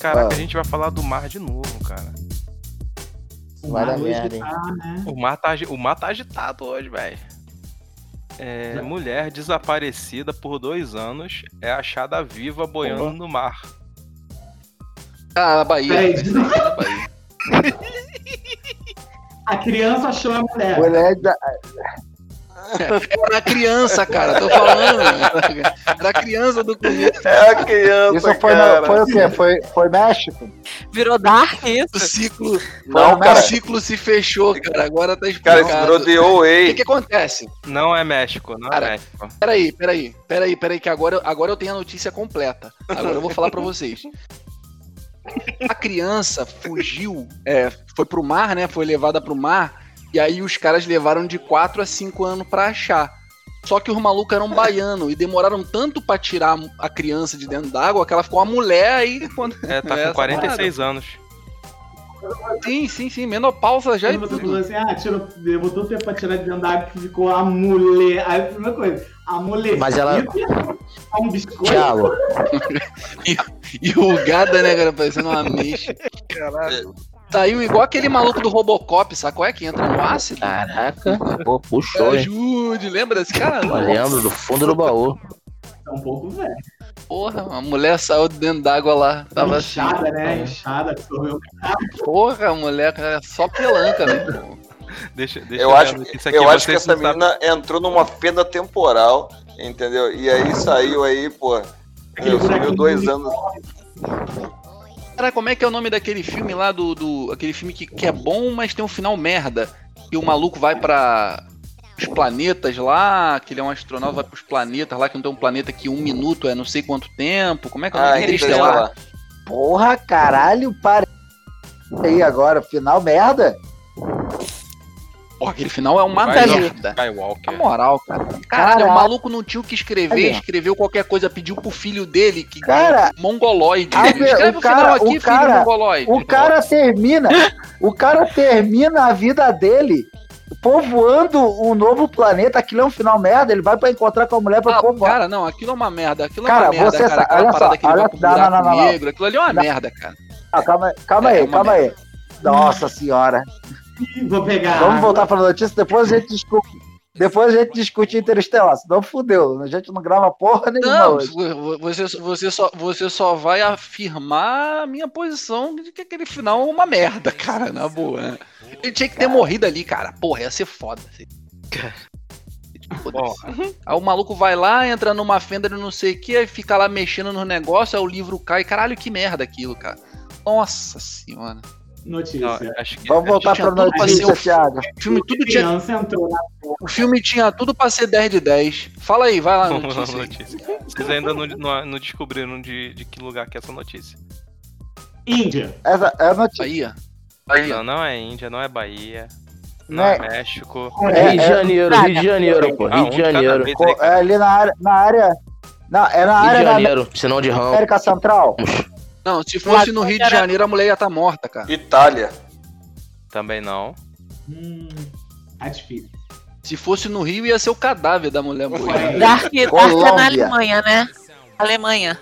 Caraca, Ah. a gente vai falar do mar de novo, cara. Vai dar Hoje merda, tá, né? O mar tá, o mar tá agitado hoje, velho. É, mulher desaparecida por dois anos é achada viva boiando no mar. Ah, na Bahia. Peraí. Na Bahia. A criança achou a mulher. Mulher da- Era criança, cara, tô falando. Era criança do começo. É a criança, Isso foi, cara. no, foi o quê? Foi, foi México? Virou Dark isso? O ciclo, Não, o cara. ciclo se fechou, cara. Agora tá Cara, explicado. isso virou O que, que acontece? Não é México, não Cara, é México. Peraí, peraí, peraí, peraí, que agora, agora eu tenho a notícia completa. Agora eu vou falar pra vocês. A criança fugiu, é, foi pro mar, né? Foi levada pro mar. E aí os caras levaram de 4 a 5 anos pra achar. Só que os malucos eram baianos e demoraram tanto pra tirar a criança de dentro d'água que ela ficou uma mulher aí. Quando... É, tá com 46 anos. Sim, sim, sim. Menopausa já e você tudo. falou assim, ah, tirou, levou todo tempo pra tirar de dentro da água que ficou a mulher. Aí a primeira coisa, a mulher. Mas ela- Um biscoito. Thiago, E o gada, né, cara? Parecendo uma ameixa. Caralho. Saiu igual aquele maluco do Robocop, sabe qual é? Que entra no ácido. caraca, pô, puxou, hein? Ajude, lembra desse cara? Eu lembro do fundo do baú. É um pouco velho. Porra, a mulher saiu de dentro d'água lá. Tava assim. inchada, né? Inchada, absorveu. Porra, a mulher só pelanca, né? Deixa, deixa Eu ver acho, eu acho que essa menina entrou numa fenda temporal, entendeu? E aí saiu aí, pô. Buraquinho dois do- anos. Cara, como é que é o nome daquele filme lá do. do aquele filme que, que é bom, mas tem um final merda. E o maluco vai pra. Os planetas lá, que ele é um astronauta, vai pros planetas lá, que não tem um planeta que um minuto é não sei quanto tempo. Como é que é o nome? Ah, Interestelar. Porra, caralho, parei. Aí agora, final merda. Porra, aquele final é uma Vai, merda. Na Skywalker. moral, cara. Caralho, o maluco não tinha o que escrever, escreveu qualquer coisa, pediu pro filho dele, que Cara, mongoloide. a Escreve o o final cara- aqui, o filho cara- mongoloide. O cara termina, o cara termina a vida dele povoando um novo planeta. Aquilo é um final merda. Ele vai pra encontrar com a mulher pra Ah, povoar. cara, não, aquilo é uma merda. Aquilo é Cara, uma merda, cara. sabe- Aquela parada só, que ele olha- vai pro não, não, não, não. negro. Aquilo ali é uma Não. merda, cara. Ah, calma, calma É aí, uma calma aí. Nossa senhora. Vou pegar. Vamos água. voltar pra notícia, depois a gente discute. Depois a gente discute Interestelar, senão fudeu. A gente não grava porra nenhuma Não, hoje. vo- você, você, só, você só vai afirmar a minha posição de que aquele final é uma merda, cara, na boa. né? Ele tinha que ter morrido ali, cara. Porra, ia ser foda. Bom, Aí o maluco vai lá, entra numa fenda de não sei o que, aí fica lá mexendo no negócio, aí o livro cai. Caralho, que merda aquilo, cara. Nossa senhora. Notícia. Não, acho que Vamos voltar pra tudo pra ser notícia, o- Thiago. O filme, tudo tinha, Criança entrou na o filme tinha tudo pra ser 10 de 10. Fala aí, vai lá. Vamos lá, Notícia. notícia. Vocês ainda não, não, não descobriram de, de que lugar que é essa notícia. Índia. Essa é a notícia. Bahia. Bahia. Não, não é Índia, não é Bahia, não Não é é- México. É, Rio de é- Janeiro, Rio de Janeiro, pô. Ah, Rio de de cada Janeiro. é ali na área. Na área na, é na Rio de área da Janeiro, sinal de ramo. América Central. Não, se fosse no Rio de Janeiro, a mulher ia estar morta, cara. Itália. Também não. Hum, tá difícil. Se fosse no Rio, ia ser o cadáver da mulher morta. Dark, Dark é na. Alemanha, né? Alemanha.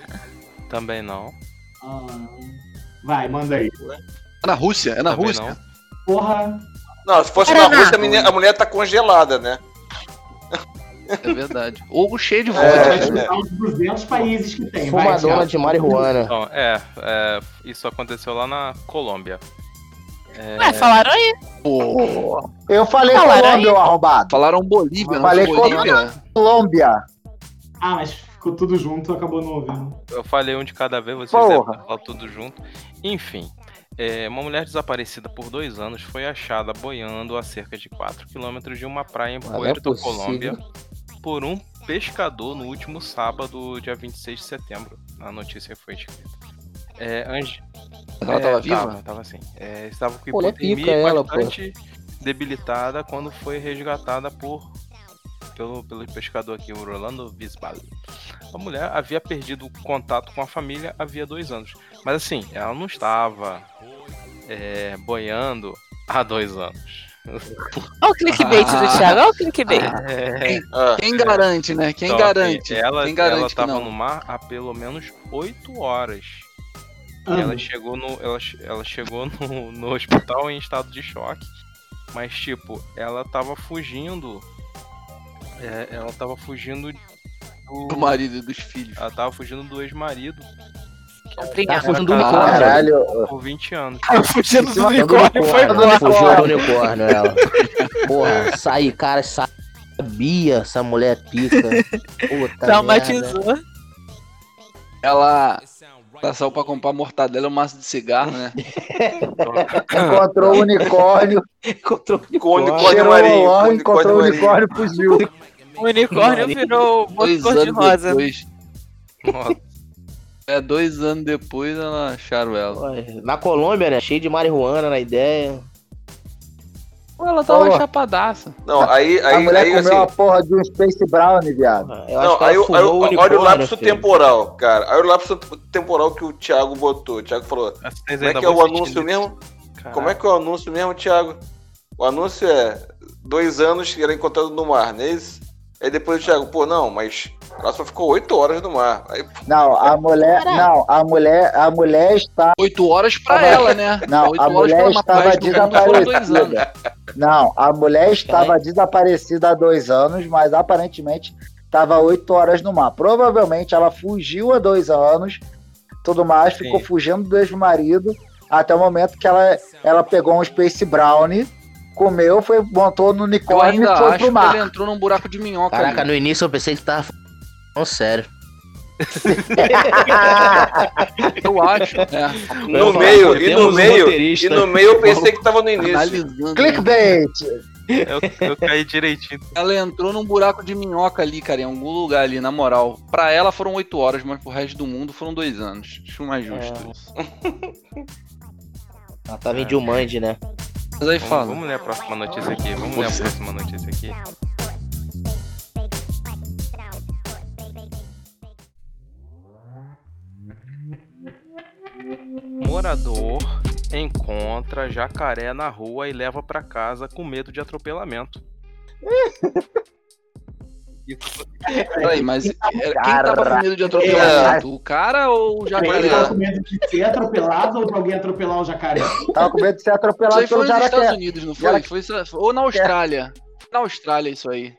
Também não. Ah, vai, manda aí. É na Rússia, é na Também Rússia. não. Porra. Não, se fosse Paraná. na Rússia, a menina- a mulher tá congelada, né? É verdade. Ou cheio de vodka. gente vai É, os 200 países que tem. Fumadona de marihuana. Então, é, é, isso aconteceu lá na Colômbia. É, Ué, falaram aí. Pô, Eu falei Falaram Colômbia, ô arrombado. falaram Bolívia, não Falei Bolívia? Colômbia. Ah, mas ficou tudo junto, acabou não ouvindo. Eu falei um de cada vez, vocês Porra. devem falar tudo junto. Enfim, é, uma mulher desaparecida por dois anos foi achada boiando a cerca de 4 quilômetros de uma praia em é Puerto possível. Colômbia por um pescador no último sábado, dia 26 de setembro. A notícia foi escrita. É, Ange... Ela é, tava viva? Tava, tava assim. É, estava com Pô, é hipotermia e ela, pô. bastante debilitada quando foi resgatada por pelo, pelo pescador aqui, o Rolando Bisbal. A mulher havia perdido o contato com a família havia dois anos. Mas assim, ela não estava é, boiando há dois anos. Olha o clickbait do Thiago, olha o clickbait. É, Ah, Quem garante, né? Quem então, garante? Ela Quem garante ela não? no mar há pelo menos oito horas. Ah, Ela chegou no, ela, ela chegou no, no hospital em estado de choque, mas tipo, ela tava fugindo. é, ela tava fugindo do. Do marido e dos filhos. Ela tava fugindo do ex-marido Tá Obrigada. fugindo do tá- unicórnio. Caralho. por 20 anos. Fugindo do unicórnio, foi embora. Fugiu do unicórnio, ela. Porra, sai, cara, sabia essa mulher pica. Puta merda. Traumatizou. Ela, ela saiu pra comprar mortadela e um maço de cigarro, né? Encontrou o unicórnio. Encontrou o com o unicórnio. unicórnio marinho. o encontrou o unicórnio e fugiu. O unicórnio virou Dois cor de anos rosa. depois. Nossa, É, dois anos depois ela acharam ela. Na Colômbia, né? Cheio de marihuana na ideia. Pô, Ela tava Porra. chapadaça. Não, aí, A aí, mulher aí comeu assim. a porra de um Space Brownie, viado. Eu acho Não, que aí, aí, o olha o lapso filho. temporal, cara. Olha o lapso temporal que o Thiago botou. O Thiago falou. Como é que é o anúncio isso. mesmo? Caraca. Como é que é o anúncio mesmo, Thiago? O anúncio é dois anos que era encontrado no mar, não é isso? Aí depois o Thiago, pô, não, mas ela só ficou oito horas no mar. Aí, Não, a mulher. Não, a mulher. A mulher está. Oito horas pra Tava- ela, né? Não, a mulher estava desaparecida. Não, a mulher estava desaparecida há dois anos, mas aparentemente estava oito horas no mar. Provavelmente ela fugiu há dois anos, tudo mais, Sim. ficou fugindo do ex-marido até o momento que ela, ela pegou um Space Brownie, comeu, foi, montou no unicórnio e foi pro que mar. ele entrou num buraco de minhoca. Caraca, ali. no início eu pensei que tava falando sério. Eu acho. É. no meio, e no meio, e no meio eu pensei que tava no início. Analisando. Clickbait! Eu, eu caí direitinho. Ela entrou num buraco de minhoca ali, cara, em algum lugar ali, na moral. Pra ela foram oito horas, mas pro resto do mundo foram dois anos. Acho mais justo É. isso. Ela tava em Dilmande, né? Mas aí Vamos, fala. vamos ler a próxima notícia aqui. Vamos ler a próxima notícia aqui. Encontra jacaré na rua e leva pra casa com medo de atropelamento. Peraí, mas era- quem tava com medo de atropelamento? O cara ou o Ele jacaré? tava com medo de ser atropelado ou de alguém atropelar o jacaré? Tava com medo de ser Isso atropelado aí foi pelo nos Estados. Unidos, não foi? Foi ou na Austrália. Na Austrália, isso aí. Se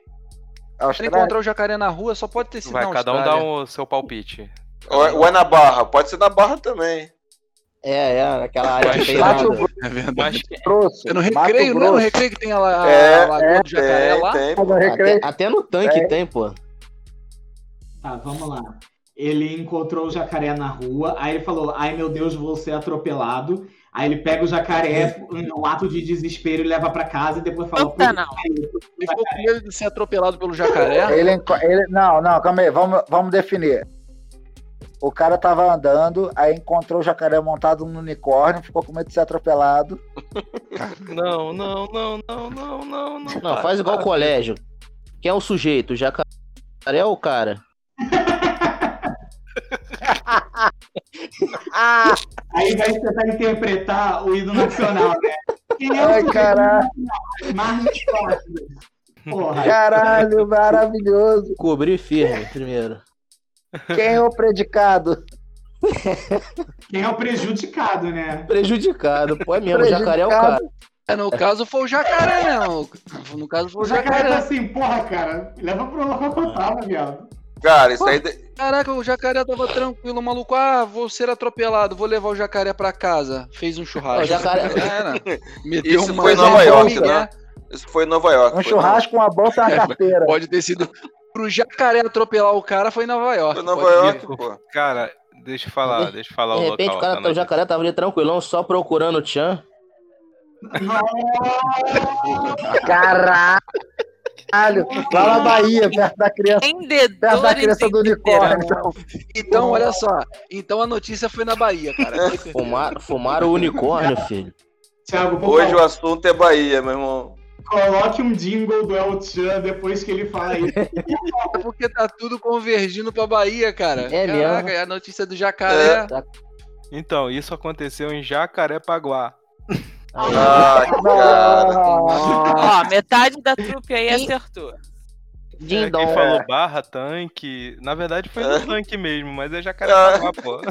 Austrália. encontrar o jacaré na rua, só pode ter sido Vai, na cada um Austrália. dá o seu palpite. Ou é, ou é na barra, pode ser na barra também. É, é, naquela área Mas- É verdade. Mas Grosso. É no Mato recreio, né? No Grosso. recreio que tem a, a É, lagoa do jacaré tem, lá. tem. Até, até no tanque É. tem, pô. Tá, vamos lá. ele encontrou o jacaré na rua, aí ele falou, ai meu Deus, vou ser atropelado. Aí ele pega o jacaré num ato de desespero e leva pra casa e depois fala. Puta, não. Ele ficou com medo de ser atropelado pelo jacaré. Ele, ele- não, não, calma aí, vamos, vamos definir. O cara tava andando, aí encontrou o jacaré montado num unicórnio, ficou com medo de ser atropelado. Não, não, não, não, não, não, não. Não, faz igual o colégio. Quem é o sujeito? O jacaré ou o cara? Ah, Aí vai tentar interpretar o hino nacional, né? Quem é o ai, sujeito caralho, Plácidas? Porra. caralho, maravilhoso. Cobrir firme primeiro. Quem é o predicado? Quem é o prejudicado, né? Prejudicado. Pô, é mesmo, o jacaré é o cara. É, no caso foi o jacaré, né? No- caso foi O o jacaré tá jacaré. assim, porra, cara, leva pro local que eu tava, viado. Cara, isso aí. Caraca, o jacaré tava tranquilo, o maluco. Ah, vou ser atropelado, vou levar o jacaré pra casa. Fez um churrasco. O jacaré- Era. Meteu Isso uma- foi em Nova York, né? Isso foi em Nova York. Um churrasco, uma bolsa e uma carteira. Pode ter sido. Pro jacaré atropelar o cara foi em Nova York. Foi em Nova York, ver. pô. Cara, deixa eu falar, deixa eu falar De o repente local. o, cara, tá o na- jacaré tava ali tranquilão, só procurando o Tchan. Caralho! Lá na Bahia, perto da criança, perto da criança do unicórnio. Literal. Então, olha só. Então a notícia foi na Bahia, cara. Fumaram, fumaram o unicórnio, filho. Thiago, Hoje o assunto é Bahia, meu irmão. Coloque um jingle do El Chan depois que ele fala isso. É porque tá tudo convergindo pra Bahia, cara. É mesmo. Caraca, é a notícia do jacaré. Então, isso aconteceu em Jacarepaguá. Ah, cara. Ó, metade da trupe aí acertou. É, Ding dong. quem falou barra, tanque. Na verdade foi É. no tanque mesmo, mas é Jacarepaguá, pô.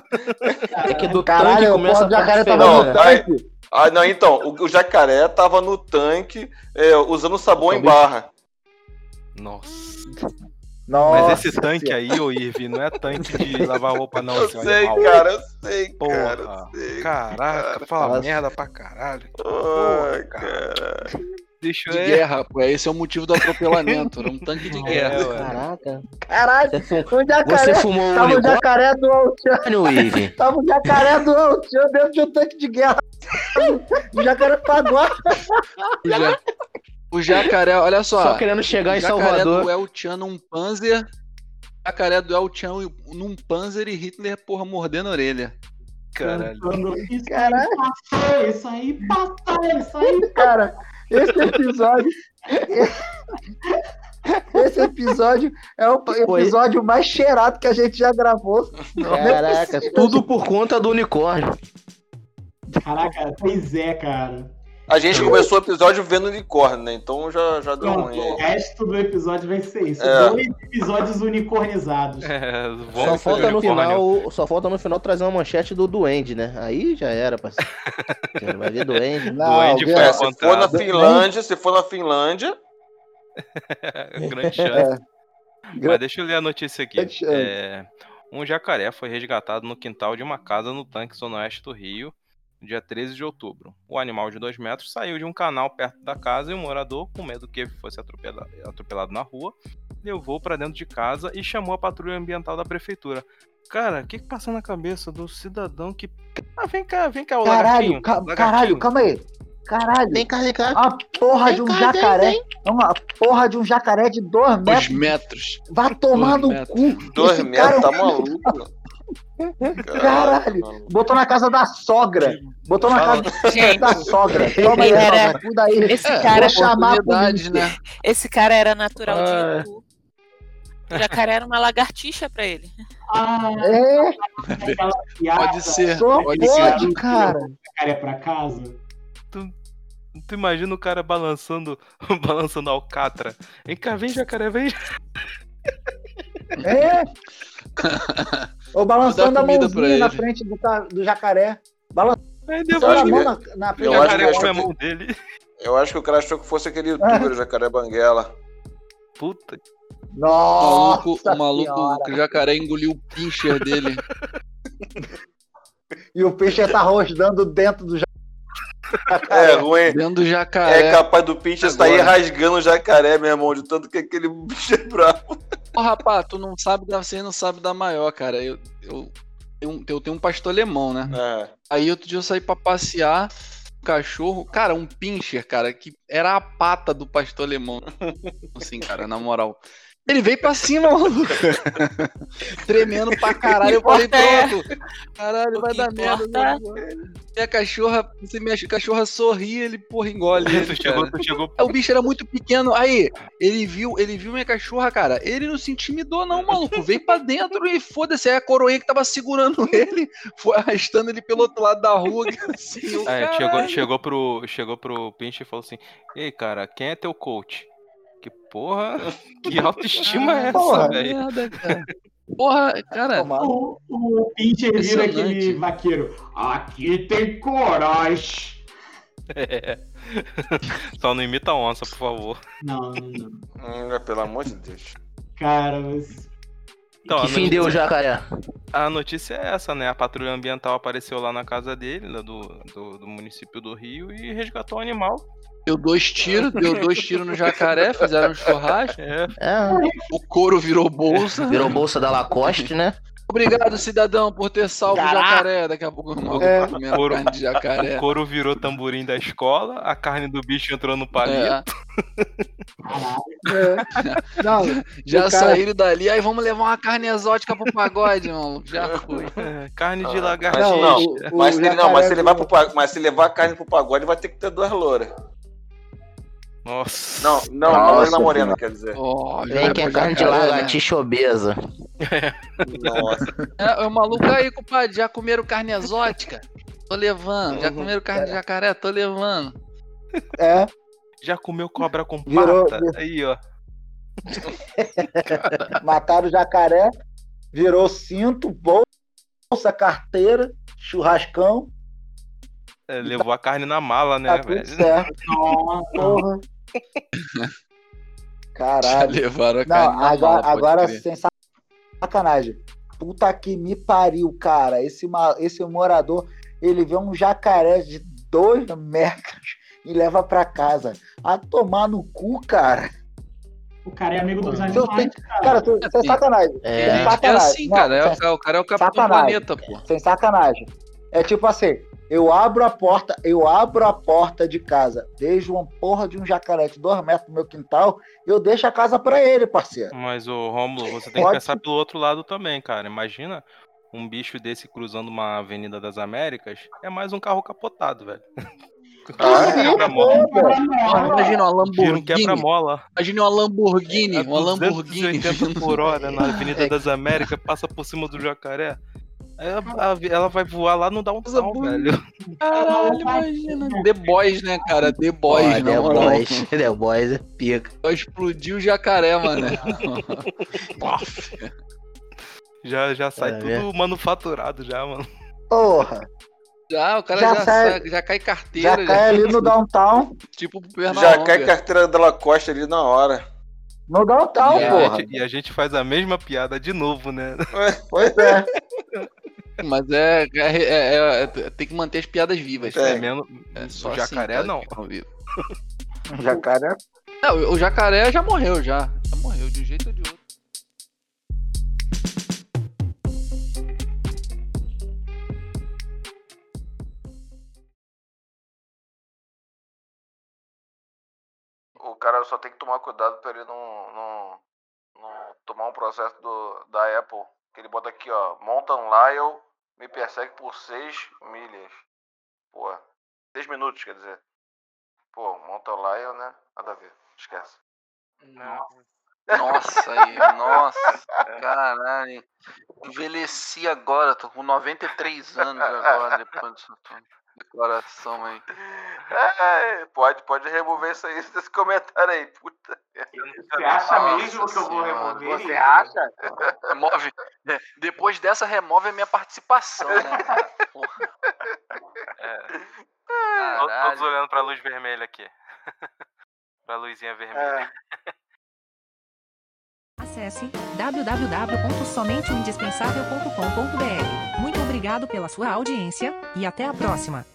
É que do Caralho, tanque o começa do a jacaré feia, no tanque. Ah, não, então, o, o jacaré tava no tanque é, usando sabão em barra. Nossa. Nossa, Mas esse tanque aí, ô Irvi, não é tanque de lavar roupa, não, eu seu sei, animal. cara, eu sei, Porra. cara, eu sei. Caraca, fala Nossa. merda pra caralho. Ai, cara. Deixa De eu guerra, pô. Esse é o motivo do atropelamento. Era um tanque de guerra. É. Caraca. caralho, o jacaré. você fumou o Tava o jacaré do Chan, Ive? tava o jacaré do Chan dentro de um tanque de guerra. O jacaré pagou. O, ja- o jacaré, olha só. Só querendo chegar o em jacaré Salvador. do El Chan num Panzer. Jacaré do El Chan num Panzer e Hitler, porra, mordendo a orelha. Caralho. Isso Caralho. aí passou, isso aí passou, isso aí. Cara, esse episódio. Esse episódio é o Foi. episódio mais cheirado que a gente já gravou. Caraca, tudo por conta do unicórnio. Caraca, pois é, cara. A gente começou o episódio vendo unicórnio, né? Então já, já deu Pronto, ruim o aí. resto do episódio vai ser isso. É. Dois episódios unicornizados. É, Só falta, no final, só falta no final trazer uma manchete do Duende, né? Aí já era, parceiro. Já Vai ver Duende. Não, Duende É, foi se for na. Finlândia, se for na Finlândia, Grande chance. É. Mas deixa eu ler a notícia aqui. É, um jacaré foi resgatado no quintal de uma casa no tanque zona oeste do Rio, dia 13 de outubro. O animal de 2 metros saiu de um canal perto da casa e o morador, com medo que ele fosse atropelado, atropelado na rua, levou para dentro de casa e chamou a patrulha ambiental da prefeitura. Cara, o que, que passa na cabeça do cidadão que. Ah, vem cá, vem cá, o Caralho, lagartinho. ca- lagartinho. caralho, calma aí. Caralho, Vem cá, vem cá. uma porra de um Vem cá, vem, jacaré. vem. Uma porra de um jacaré de dois Dois metros. metros. Vai tomar dois no metros. cu. dois Esse metros, cara- tá maluco. Caralho. Botou na casa da sogra. Botou na casa Gente, da sogra. Toma aí, Era- sogra. Aí. esse cara, chamar né? esse cara era natural Ah. de Itu. O jacaré era uma lagartixa pra ele. Ah, É. Pode ser. só Pode pode, ser. cara. Jacaré pra casa. Tu imagina o cara balançando, balançando a alcatra. Vem cá, vem jacaré, vem. É. Ou balançando a mãozinha na frente do, do jacaré. Balançando Eu a acho mão que- na, na frente o eu do acho que jacaré acho come a que- mão dele. Eu acho que o cara achou que fosse aquele youtuber, o Jacaré Banguela. Puta. O Nossa maluco, o maluco, o jacaré engoliu o pincher dele. E o peixe tá rosnando dentro do jacaré. É ruim. Dentro do É jacaré. capaz do pinche sair rasgando o jacaré, meu irmão, de tanto que aquele bicho é bravo. Ô, rapaz, tu não sabe da. Você não sabe da maior, cara. Eu, eu, tenho um- eu tenho um pastor alemão, né? É. Aí outro dia eu saí pra passear. Um cachorro, cara, um pincher, cara, que era a pata do pastor alemão. Assim, cara, na moral. Ele veio pra cima, maluco. Tremendo pra caralho. Eu falei, pronto. Caralho, vai dar merda. né? Minha cachorra, se minha cachorra sorri, ele, porra, engole. ele, chegou, chegou. O bicho era muito pequeno. Aí, ele viu, ele viu minha cachorra, cara. Ele não se intimidou, não, maluco. Veio pra dentro e foda-se. Aí a coroinha que tava segurando ele foi arrastando ele pelo outro lado da rua. Assim, eu, É, chegou, chegou pro, chegou pro Pinch e falou assim: Ei, cara, quem é teu coach? Que porra, que autoestima é essa, Porra, velho? Merda, cara. Porra, cara. O, o Pincher vira aquele vaqueiro. Aqui tem coragem. É. Só não imita a onça, por favor. Não, não, não. Hum, pelo amor de Deus. Cara, mas... Então, que fim notícia- deu, jacaré? A notícia é essa, né? A patrulha ambiental apareceu lá na casa dele, lá do, do, do município do Rio, e resgatou o animal. Deu dois tiros, deu dois tiros no jacaré, fizeram um churrasco. É, É, O couro virou bolsa. virou bolsa da Lacoste, né? Obrigado, cidadão, por ter salvo o jacaré. Daqui a pouco o maluco É. comendo Couro. carne de jacaré. o couro virou tamborim da escola, a carne do bicho entrou no palito. É, É. Não, já cara- saíram dali, aí vamos levar uma carne exótica pro pagode, mano. Já foi. É, carne de Ah, lagartixa. Mas, não, o- o mas, se, ele- não, mas, se levar pro, mas se levar a carne pro pagode, vai ter que ter duas louras. Nossa. Não, não, não Nossa, Helena Morena, quer dizer. Já Vem é que é carne de jacaré, né? lagartixa obesa. Nossa. É, é o maluco aí, compadre, já comeram carne exótica? Tô levando. Já Uhum. comeram carne de jacaré? Tô levando. é. Já comeu cobra com Virou- pata? Aí, ó. Mataram o jacaré, virou cinto, bolsa, carteira, churrascão, É, levou a carne na mala, né, tá tudo velho? certo. Nossa. Porra. Já Caralho. levaram a Não, agora, agora sem sacanagem. Puta que me pariu, cara. Esse, ma- esse morador, ele vê um jacaré de dois metros e leva pra casa. A tomar no cu, cara. O cara é amigo dos animais, tenho- cara. Cara, tu, sem sacanagem. Tem É, Sem que é sacanagem. assim, Não, cara. É, sem- o- o cara é o capitão do sacanagem. planeta, pô. Sem sacanagem. É tipo assim, eu abro a porta, eu abro a porta de casa, vejo uma porra de um jacaré de dois metros no meu quintal, eu deixo a casa pra ele, parceiro. Mas, ô Rômulo, você tem que Pode- pensar pelo outro lado também, cara. Imagina um bicho desse cruzando uma avenida das Américas, é mais um carro capotado, velho. Ah, Imagina uma um Lamborghini. quebra-mola. Imagina uma Lamborghini. Uma Lamborghini. 280 por hora na Avenida das Américas, passa por cima do jacaré. Ela, a- ela vai voar lá no downtown, velho. Caralho, imagina. The Boys, né, cara? The Boys, na The moral. Boys. The Boys é pica. Só explodiu o jacaré, mano. Já, já sai É, tudo manufaturado já, mano. Porra, Já, o cara Já já, sai- sai- já cai carteira, já cai ali no downtown, tipo perna Já longa. cai carteira da Lacoste ali na hora. no downtown, e, a porra. gente, e a gente faz a mesma piada de novo, né? Pois é. Mas é, é- é- é- tem que manter as piadas vivas. É. É menos. É só o assim, jacaré cara, não. vivos. Jacaré. É, o, o jacaré já morreu, já. Já morreu, de um jeito ou de outro. O cara só tem que tomar cuidado pra ele não, não, não tomar um processo do, da Apple. Que ele bota aqui, ó. Mountain Lion me persegue por 6 milhas. Pô, 6 minutos, quer dizer. Pô, Mountain Lion, né? Nada a ver. Esquece. Nossa, aí, nossa, caralho. Envelheci agora, tô com 93 anos agora, depois disso tudo. Declaração aí. É, pode, pode remover isso aí desse comentário aí. Puta. Você acha Nossa mesmo que eu vou Senhora, remover? Você acha? Remove. é, Depois dessa, remove a minha participação, né? Porra. É. Caralho. Todos olhando pra luz vermelha aqui. pra luzinha vermelha. Acesse www.somenteoindispensável.com.br. Muito obrigado pela sua audiência e até a próxima.